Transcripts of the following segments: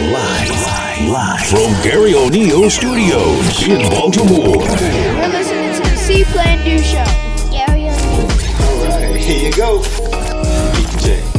Live, live live from Garry O'Neal Studios in Baltimore. You're listening to the C Plan Do Show Garry O'Neal. All right, here you go. DJ.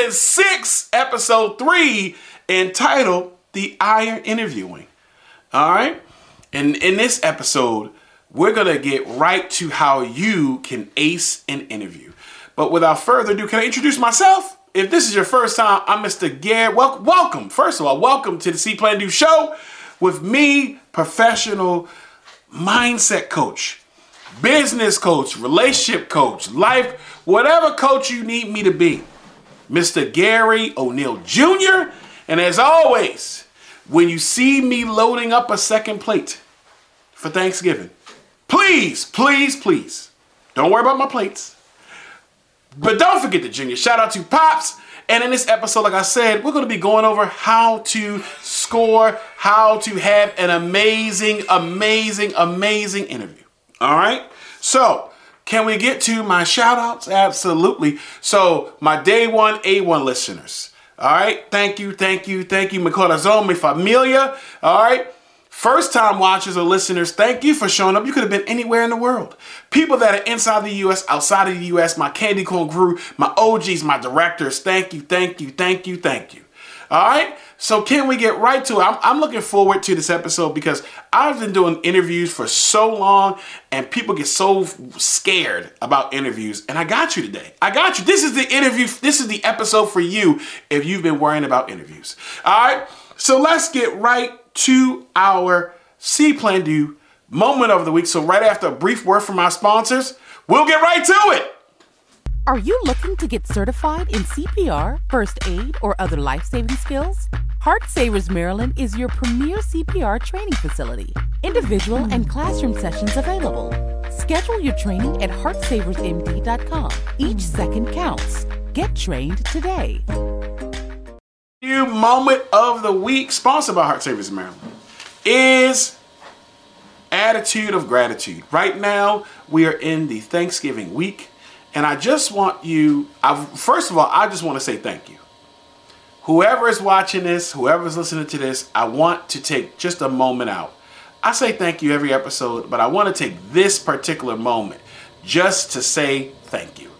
Season six, episode three, entitled "The I in Interviewing." All right, and in this episode, we're gonna get right to how you can ace an interview. But without further ado, can I introduce myself? If this is your first time, I'm Mr. Garry. Wel- welcome, first of all, welcome to the C Plan Do Show with me, professional mindset coach, business coach, relationship coach, life, whatever coach you need me to be. Mr. Garry O'Neal Jr. And as always, when you see me loading up a second plate for Thanksgiving, please, please, please, don't worry about my plates. But don't forget the junior. Shout out to Pops. And in this episode, like I said, we're going to be going over how to score, how to have an amazing, amazing, amazing interview. All right? So, can we get to my shout outs? Absolutely. So, my day one A1 listeners. All right? Thank you, thank you, thank you. Mi corazón, mi familia. All right? First time watchers or listeners, thank you for showing up. You could have been anywhere in the world. People that are inside the US, outside of the US, my candy corn crew, my OGs, my directors, thank you, thank you, thank you, thank you. All right, so can we get right to it? I'm, I'm looking forward to this episode because I've been doing interviews for so long and people get so scared about interviews. And I got you today. I got you. This is the interview, this is the episode for you if you've been worrying about interviews. All right, so let's get right to our C Plan Do moment of the week. So, right after a brief word from our sponsors, we'll get right to it. Are you looking to get certified in CPR, first aid, or other life saving skills? Heart Savers Maryland is your premier CPR training facility. Individual and classroom sessions available. Schedule your training at heartsaversmd.com. Each second counts. Get trained today. New moment of the week, sponsored by Heart Savers Maryland, is attitude of gratitude. Right now, we are in the Thanksgiving week, and I just want you. I, first of all, I just want to say thank you. Whoever is watching this, whoever is listening to this, I want to take just a moment out. I say thank you every episode, but I want to take this particular moment just to say thank you.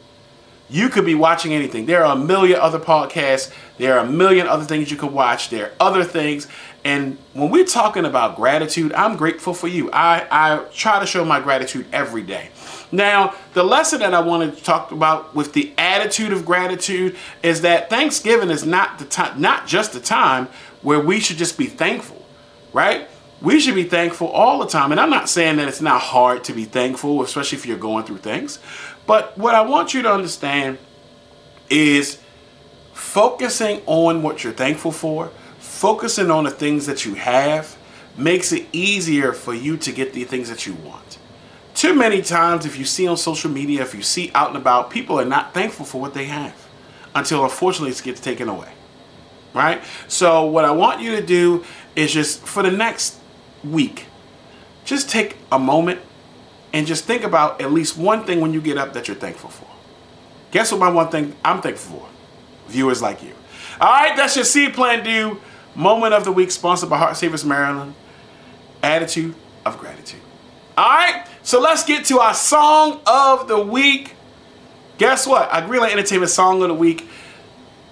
You could be watching anything. There are a million other podcasts. There are a million other things you could watch. There are other things. And when we're talking about gratitude, I'm grateful for you. I, I try to show my gratitude every day. Now, the lesson that I wanted to talk about with the attitude of gratitude is that Thanksgiving is not the time, not just the time where we should just be thankful, right? We should be thankful all the time. And I'm not saying that it's not hard to be thankful, especially if you're going through things. But what I want you to understand is focusing on what you're thankful for, focusing on the things that you have, makes it easier for you to get the things that you want. Too many times, if you see on social media, if you see out and about, people are not thankful for what they have. until unfortunately it gets taken away. Right? So, what I want you to do is just for the next week, just take a moment and just think about at least one thing when you get up that you're thankful for. Guess what my one thing I'm thankful for? Viewers like you. All right, that's your seed Plan Do moment of the week, sponsored by Heart Savers Maryland. Attitude of gratitude. All right, so let's get to our song of the week. Guess what? Our Greenlight Entertainment song of the week.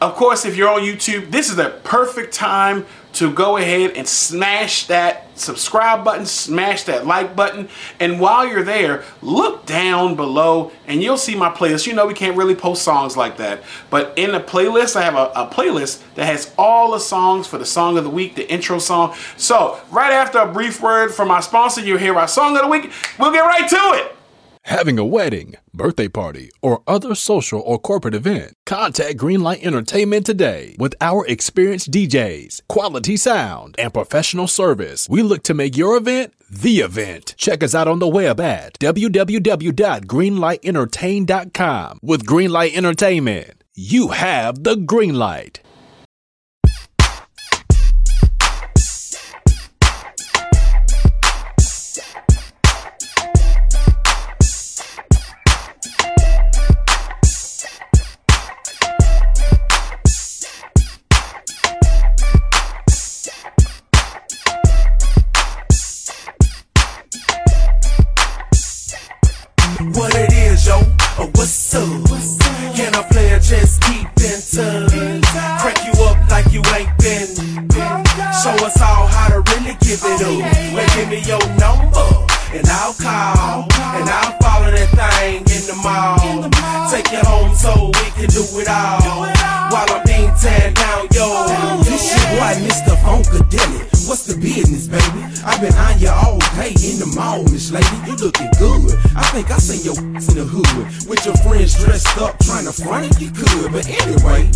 Of course, if you're on YouTube, this is the perfect time to go ahead and smash that subscribe button, smash that like button, and while you're there, look down below and you'll see my playlist. You know, we can't really post songs like that, but in the playlist, I have a, a playlist that has all the songs for the song of the week, the intro song. So, right after a brief word from our sponsor, you'll hear our song of the week. We'll get right to it. Having a wedding, birthday party, or other social or corporate event, contact Greenlight Entertainment today. With our experienced DJs, quality sound, and professional service, we look to make your event the event. Check us out on the web at www.greenlightentertain.com. With Greenlight Entertainment, you have the green light. Crank you up like you ain't been. Show us all how to really give it up. Well, give me your number. And I'll call. And I'll follow that thing in the mall. Take you home so we can do it all. Tan down, yo. This your boy, Mr. Funkadelic. What's the business, baby? I've been on you all day in the mall, Miss Lady. You looking good. I think I seen your in the hood with your friends dressed up, trying to front if you could. But anyway,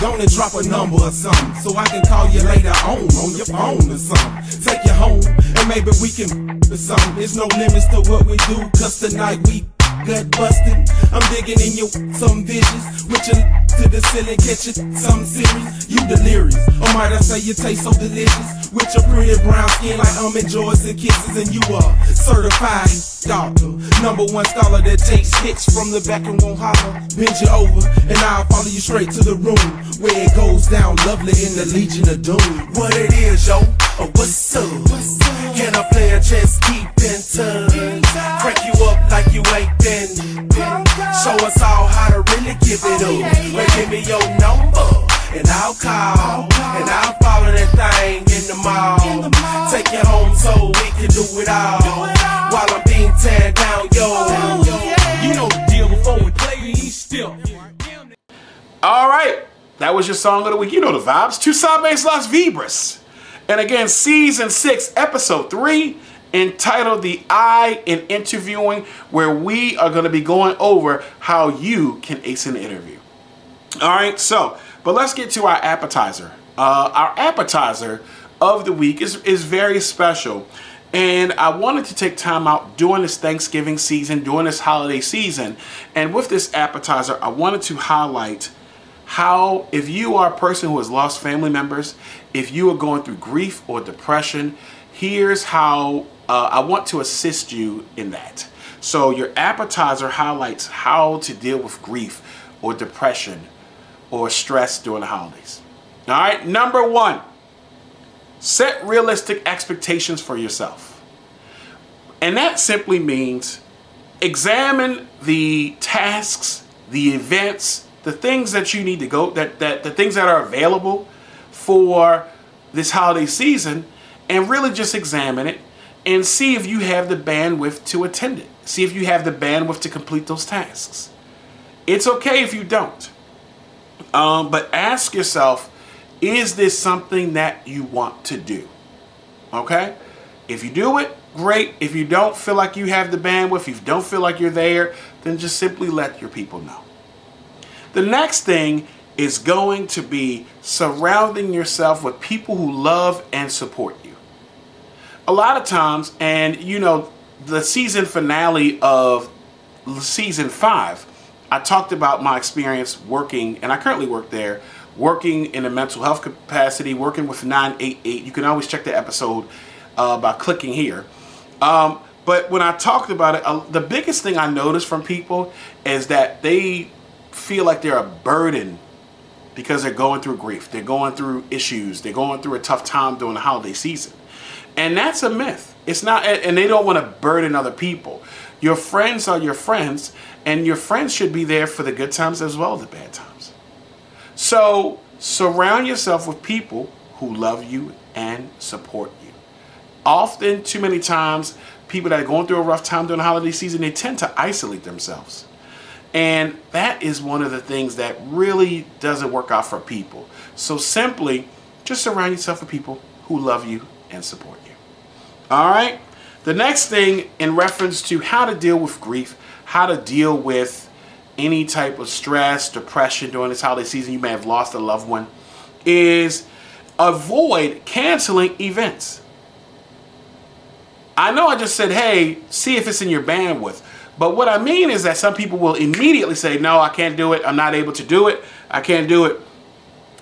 gonna drop a number or something so I can call you later on on your phone or something. Take you home and maybe we can or something. There's no limits to what we do, cause tonight we gut busting. I'm digging in your some visions with your to the ceiling, catching some serious. You delirious, or might I say you taste so delicious with your pretty brown skin like almond joys and kisses, and you are certified doctor, number one scholar that takes hits from the back and won't holler. Bend you over, and I'll follow you straight to the room where it goes down, lovely in the Legion of Doom. What it is, yo? Oh, what's up? Can I play a chess? Keep in touch. Crank you up like you ain't been. Show us all how to really give it up. Well, give me your number. And I'll call. And I'll follow that thing in the mall. Take you home so we can do it all. While I'm being tan down, yo. You know the deal before we play these still. All right, that was your song of the week. You know the vibes. Tucson Base Las Vibras. And again, season six, episode three, entitled The I in Interviewing, where we are going to be going over how you can ace an interview. All right, so, but let's get to our appetizer. Uh, our appetizer of the week is, is very special. And I wanted to take time out during this Thanksgiving season, during this holiday season. And with this appetizer, I wanted to highlight how, if you are a person who has lost family members, if you are going through grief or depression, here's how uh, I want to assist you in that. So, your appetizer highlights how to deal with grief or depression or stress during the holidays. All right, number one, set realistic expectations for yourself. And that simply means examine the tasks, the events, the things that you need to go, that, that the things that are available for this holiday season, and really just examine it and see if you have the bandwidth to attend it. See if you have the bandwidth to complete those tasks. It's okay if you don't. Um, but ask yourself, is this something that you want to do? Okay? If you do it, great. If you don't feel like you have the bandwidth, if you don't feel like you're there, then just simply let your people know. The next thing is going to be surrounding yourself with people who love and support you. A lot of times, and you know, the season finale of season five, I talked about my experience working, and I currently work there, working in a mental health capacity, working with 988. You can always check the episode uh, by clicking here. Um, but when I talked about it, uh, the biggest thing I noticed from people is that they feel like they're a burden because they're going through grief, they're going through issues, they're going through a tough time during the holiday season. And that's a myth. It's not, and they don't want to burden other people. Your friends are your friends, and your friends should be there for the good times as well as the bad times. So surround yourself with people who love you and support you. Often, too many times, people that are going through a rough time during the holiday season, they tend to isolate themselves. And that is one of the things that really doesn't work out for people. So simply just surround yourself with people who love you and support you. All right? The next thing, in reference to how to deal with grief, how to deal with any type of stress, depression during this holiday season, you may have lost a loved one, is avoid canceling events. I know I just said, hey, see if it's in your bandwidth. But what I mean is that some people will immediately say, no, I can't do it. I'm not able to do it. I can't do it.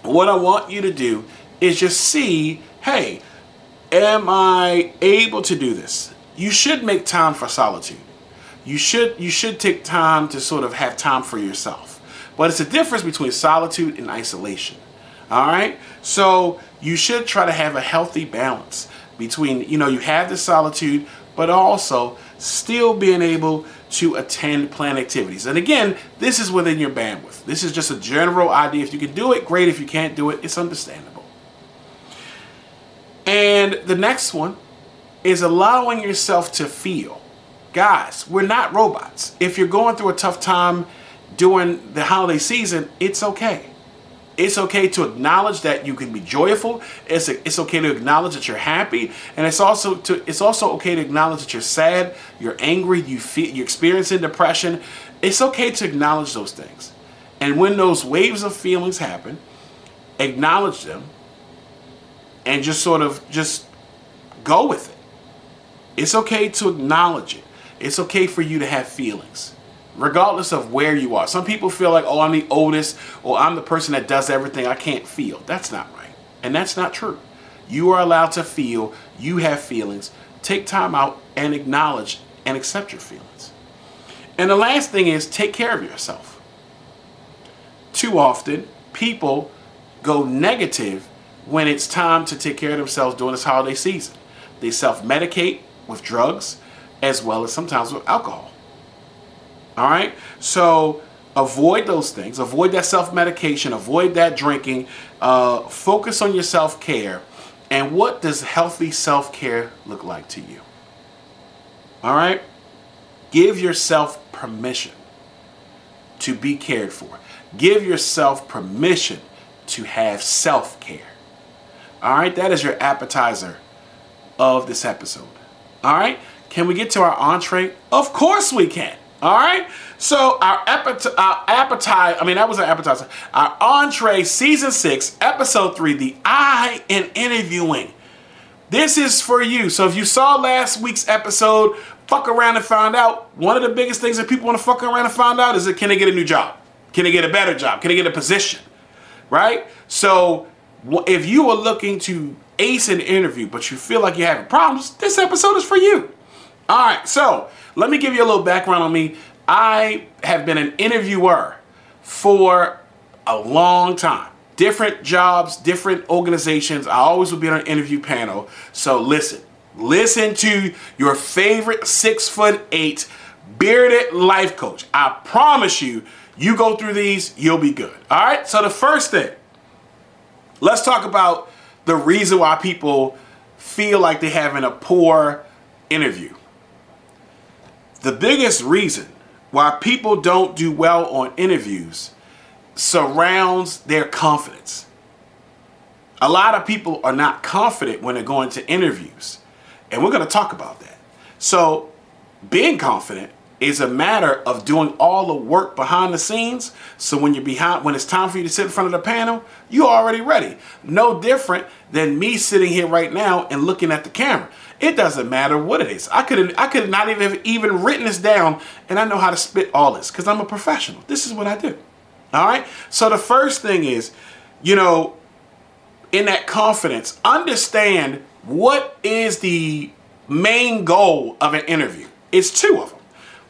What I want you to do is just see, hey, am I able to do this? You should make time for solitude. You should you should take time to sort of have time for yourself. But it's a difference between solitude and isolation. All right? So you should try to have a healthy balance between, you know, you have the solitude, but also still being able to attend planned activities. And again, this is within your bandwidth. This is just a general idea. If you can do it, great. If you can't do it, it's understandable. And the next one is allowing yourself to feel. Guys, we're not robots. If you're going through a tough time during the holiday season, it's okay. It's okay to acknowledge that you can be joyful. It's, it's okay to acknowledge that you're happy, and it's also to it's also okay to acknowledge that you're sad, you're angry, you feel you're experiencing depression. It's okay to acknowledge those things, and when those waves of feelings happen, acknowledge them, and just sort of just go with it. It's okay to acknowledge it. It's okay for you to have feelings regardless of where you are. Some people feel like, oh, I'm the oldest, or I'm the person that does everything. I can't feel. That's not right. And that's not true. You are allowed to feel. You have feelings. Take time out and acknowledge and accept your feelings. And the last thing is take care of yourself. Too often, people go negative when it's time to take care of themselves during this holiday season. They self medicate with drugs as well as sometimes with alcohol. All right? So avoid those things. Avoid that self medication. Avoid that drinking. Uh, focus on your self care. And what does healthy self care look like to you? All right? Give yourself permission to be cared for. Give yourself permission to have self care. All right? That is your appetizer of this episode. All right? Can we get to our entree? Of course we can. All right. So our, appet- our appetite, I mean, that was an appetizer. Our entree, season six, episode three, the I in interviewing. This is for you. So if you saw last week's episode, fuck around and find out. One of the biggest things that people want to fuck around and find out is that can they get a new job? Can they get a better job? Can they get a position? Right? So if you are looking to ace an interview, but you feel like you're having problems, this episode is for you. All right, so let me give you a little background on me. I have been an interviewer for a long time. Different jobs, different organizations. I always will be on an interview panel. So listen, listen to your favorite six foot eight bearded life coach. I promise you, you go through these, you'll be good. All right, so the first thing, let's talk about the reason why people feel like they're having a poor interview. The biggest reason why people don't do well on interviews surrounds their confidence. A lot of people are not confident when they're going to interviews, and we're going to talk about that. So, being confident is a matter of doing all the work behind the scenes. So when you're behind, when it's time for you to sit in front of the panel, you're already ready. No different than me sitting here right now and looking at the camera. It doesn't matter what it is. I could I could not even even written this down, and I know how to spit all this because I'm a professional. This is what I do. All right. So the first thing is, you know, in that confidence, understand what is the main goal of an interview. It's two of them.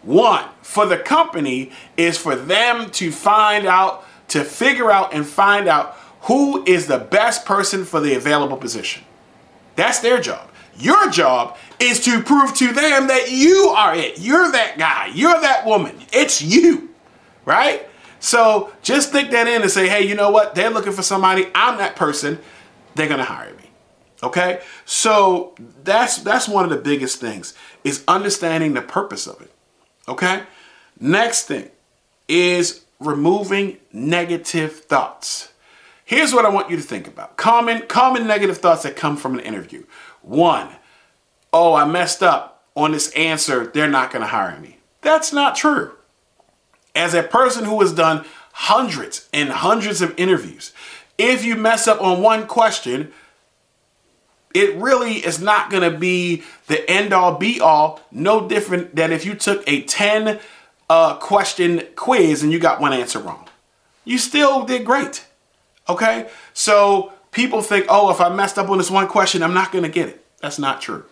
One, for the company, is for them to find out, to figure out and find out who is the best person for the available position. That's their job. Your job is to prove to them that you are it. You're that guy. You're that woman. It's you, right? So just think that in and say, hey, you know what? They're looking for somebody. I'm that person. They're gonna hire me. Okay? So that's that's one of the biggest things is understanding the purpose of it. Okay? Next thing is removing negative thoughts. Here's what I want you to think about. Common common negative thoughts that come from an interview. One, oh, I messed up on this answer. They're not going to hire me. That's not true. As a person who has done hundreds and hundreds of interviews, if you mess up on one question, it really is not going to be the end all be all, no different than if you took a 10 uh, question quiz and you got one answer wrong. You still did great. Okay? So people think, oh, if I messed up on this one question, I'm not going to get it. That's not true.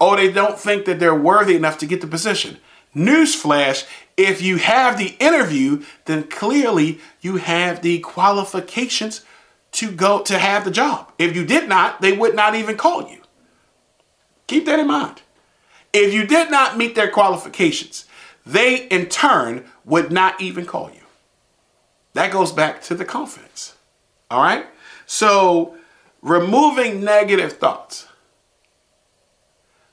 Oh, they don't think that they're worthy enough to get the position. Newsflash if you have the interview, then clearly you have the qualifications to go to have the job. If you did not, they would not even call you. Keep that in mind. If you did not meet their qualifications, they in turn would not even call you. That goes back to the confidence. All right? So, removing negative thoughts.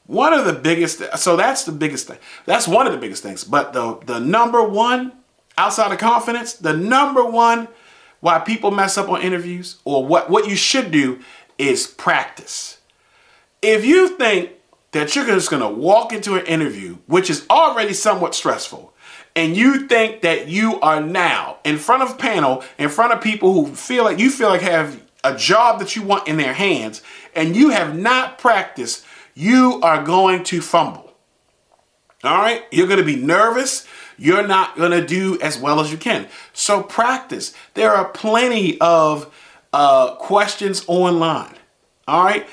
One of the biggest, so that's the biggest thing. That's one of the biggest things. But the, the number one, outside of confidence, the number one why people mess up on interviews or what, what you should do is practice. If you think that you're just to walk into an interview, which is already somewhat stressful, and you think that you are now in front of panel, in front of people who feel like you feel like have a job that you want in their hands, and you have not practiced, you are going to fumble. All right? You're going to be nervous. You're not going to do as well as you can. So practice. There are plenty of uh, questions online. All right?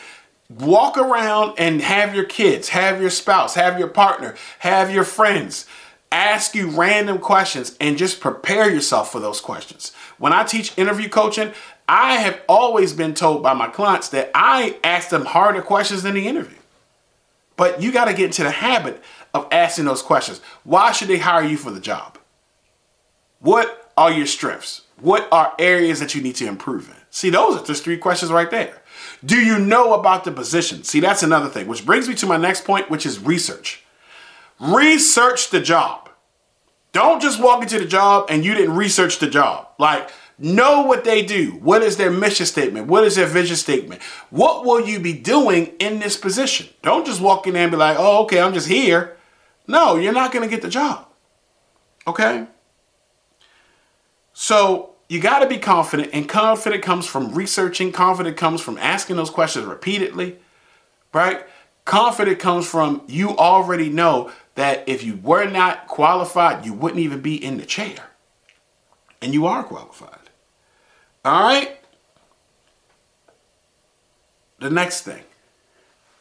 Walk around and have your kids, have your spouse, have your partner, have your friends ask you random questions and just prepare yourself for those questions. When I teach interview coaching, I have always been told by my clients that I ask them harder questions than the interview. But you got to get into the habit of asking those questions. Why should they hire you for the job? What are your strengths? What are areas that you need to improve in? See, those are just three questions right there. Do you know about the position? See, that's another thing, which brings me to my next point, which is research. Research the job. Don't just walk into the job and you didn't research the job. Like, know what they do. What is their mission statement? What is their vision statement? What will you be doing in this position? Don't just walk in there and be like, oh, okay, I'm just here. No, you're not going to get the job. Okay? So you got to be confident, and confident comes from researching, confident comes from asking those questions repeatedly, right? Confident comes from you already know that if you were not qualified, you wouldn't even be in the chair. And you are qualified. All right? The next thing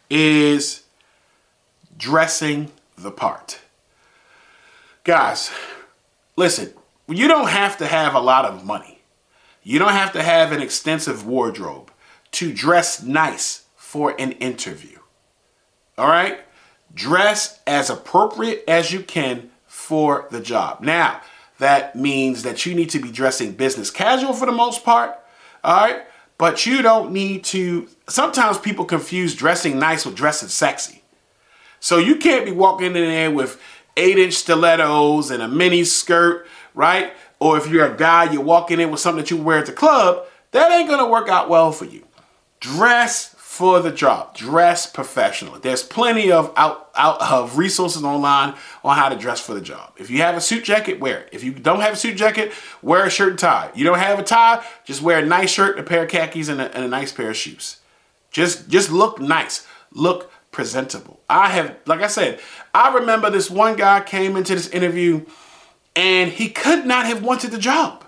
is dressing the part. Guys, listen, you don't have to have a lot of money. You don't have to have an extensive wardrobe to dress nice for an interview. All right? Dress as appropriate as you can for the job. Now, that means that you need to be dressing business casual for the most part. All right? But you don't need to. Sometimes people confuse dressing nice with dressing sexy. So you can't be walking in there with eight inch stilettos and a mini skirt, right? Or if you're a guy, you're walking in with something that you wear at the club, that ain't gonna work out well for you. Dress for the job. Dress professional. There's plenty of out, out of resources online on how to dress for the job. If you have a suit jacket, wear it. If you don't have a suit jacket, wear a shirt and tie. You don't have a tie, just wear a nice shirt, a pair of khakis, and a, and a nice pair of shoes. Just just look nice. Look presentable. I have, like I said, I remember this one guy came into this interview and he could not have wanted the job.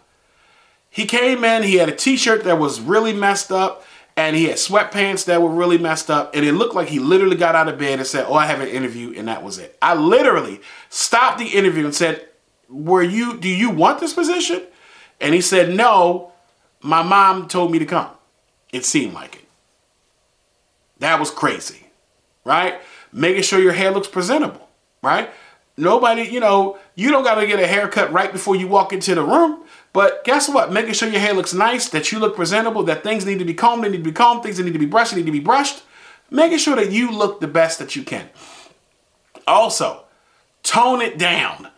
He came in, he had a t-shirt that was really messed up and he had sweatpants that were really messed up and it looked like he literally got out of bed and said oh i have an interview and that was it. I literally stopped the interview and said were you do you want this position? And he said no my mom told me to come. It seemed like it. That was crazy right? Making sure your hair looks presentable right nobody you know you don't got to get a haircut right before you walk into the room but guess what? Making sure your hair looks nice, that you look presentable, that things need to be combed, they need to be combed, things that need to be brushed, need to be brushed. Making sure that you look the best that you can. Also, tone it down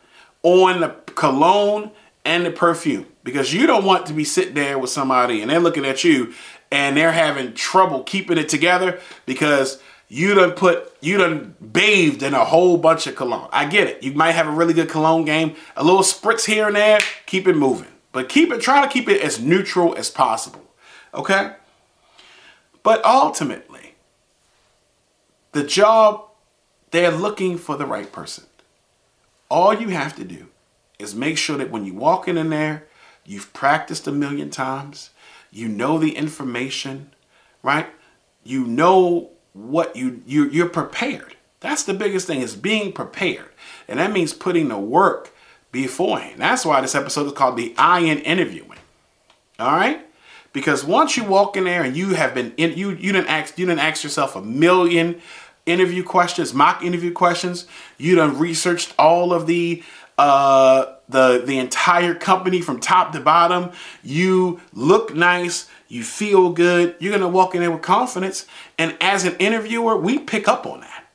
on the cologne and the perfume because you don't want to be sitting there with somebody and they're looking at you and they're having trouble keeping it together because you done put you done bathed in a whole bunch of cologne. I get it. You might have a really good cologne game, a little spritz here and there, keep it moving. But keep it, try to keep it as neutral as possible. Okay? But ultimately, the job, they're looking for the right person. All you have to do is make sure that when you walk in there, you've practiced a million times, you know the information, right? You know what you, you you're prepared. That's the biggest thing is being prepared. And that means putting the work beforehand. That's why this episode is called the I in Interviewing. All right? Because once you walk in there and you have been in, you you didn't ask you didn't ask yourself a million interview questions, mock interview questions. You done researched all of the uh, the the entire company from top to bottom. You look nice. You feel good. You're gonna walk in there with confidence. And as an interviewer, we pick up on that.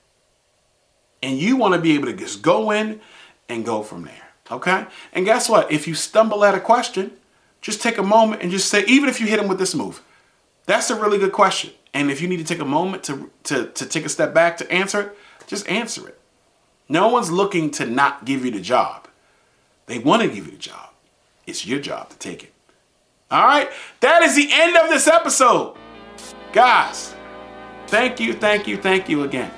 And you want to be able to just go in and go from there. Okay? And guess what? If you stumble at a question, just take a moment and just say, even if you hit them with this move, that's a really good question. And if you need to take a moment to, to, to take a step back to answer it, just answer it. No one's looking to not give you the job. They want to give you the job. It's your job to take it. All right? That is the end of this episode. Guys, thank you, thank you, thank you again.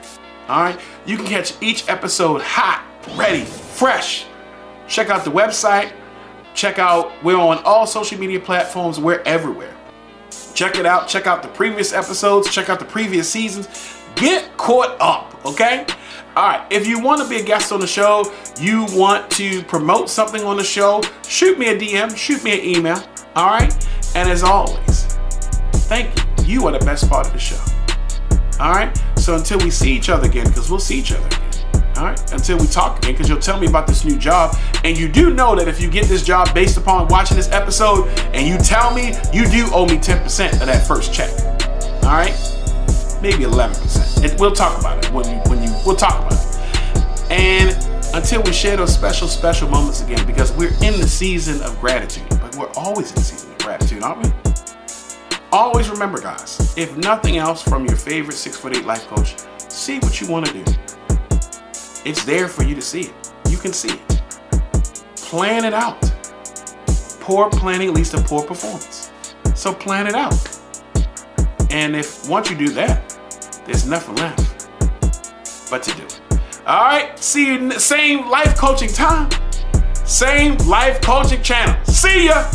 All right? You can catch each episode hot, ready, fresh Check out the website. Check out, we're on all social media platforms, we're everywhere. Check it out. Check out the previous episodes. Check out the previous seasons. Get caught up, okay? All right, if you want to be a guest on the show, you want to promote something on the show, shoot me a DM, shoot me an email, all right? And as always, thank you. You are the best part of the show. All right? So until we see each other again, because we'll see each other again. All right, until we talk again, because you'll tell me about this new job. And you do know that if you get this job based upon watching this episode and you tell me, you do owe me 10% of that first check. All right, maybe 11%. It, we'll talk about it when you, when you, we'll talk about it. And until we share those special, special moments again, because we're in the season of gratitude, but we're always in the season of gratitude, aren't we? Always remember, guys, if nothing else from your favorite six foot eight life coach, see what you want to do. It's there for you to see it. You can see it. Plan it out. Poor planning leads to poor performance. So plan it out. And if once you do that, there's nothing left but to do. All right, see you same life coaching time, same life coaching channel. See ya.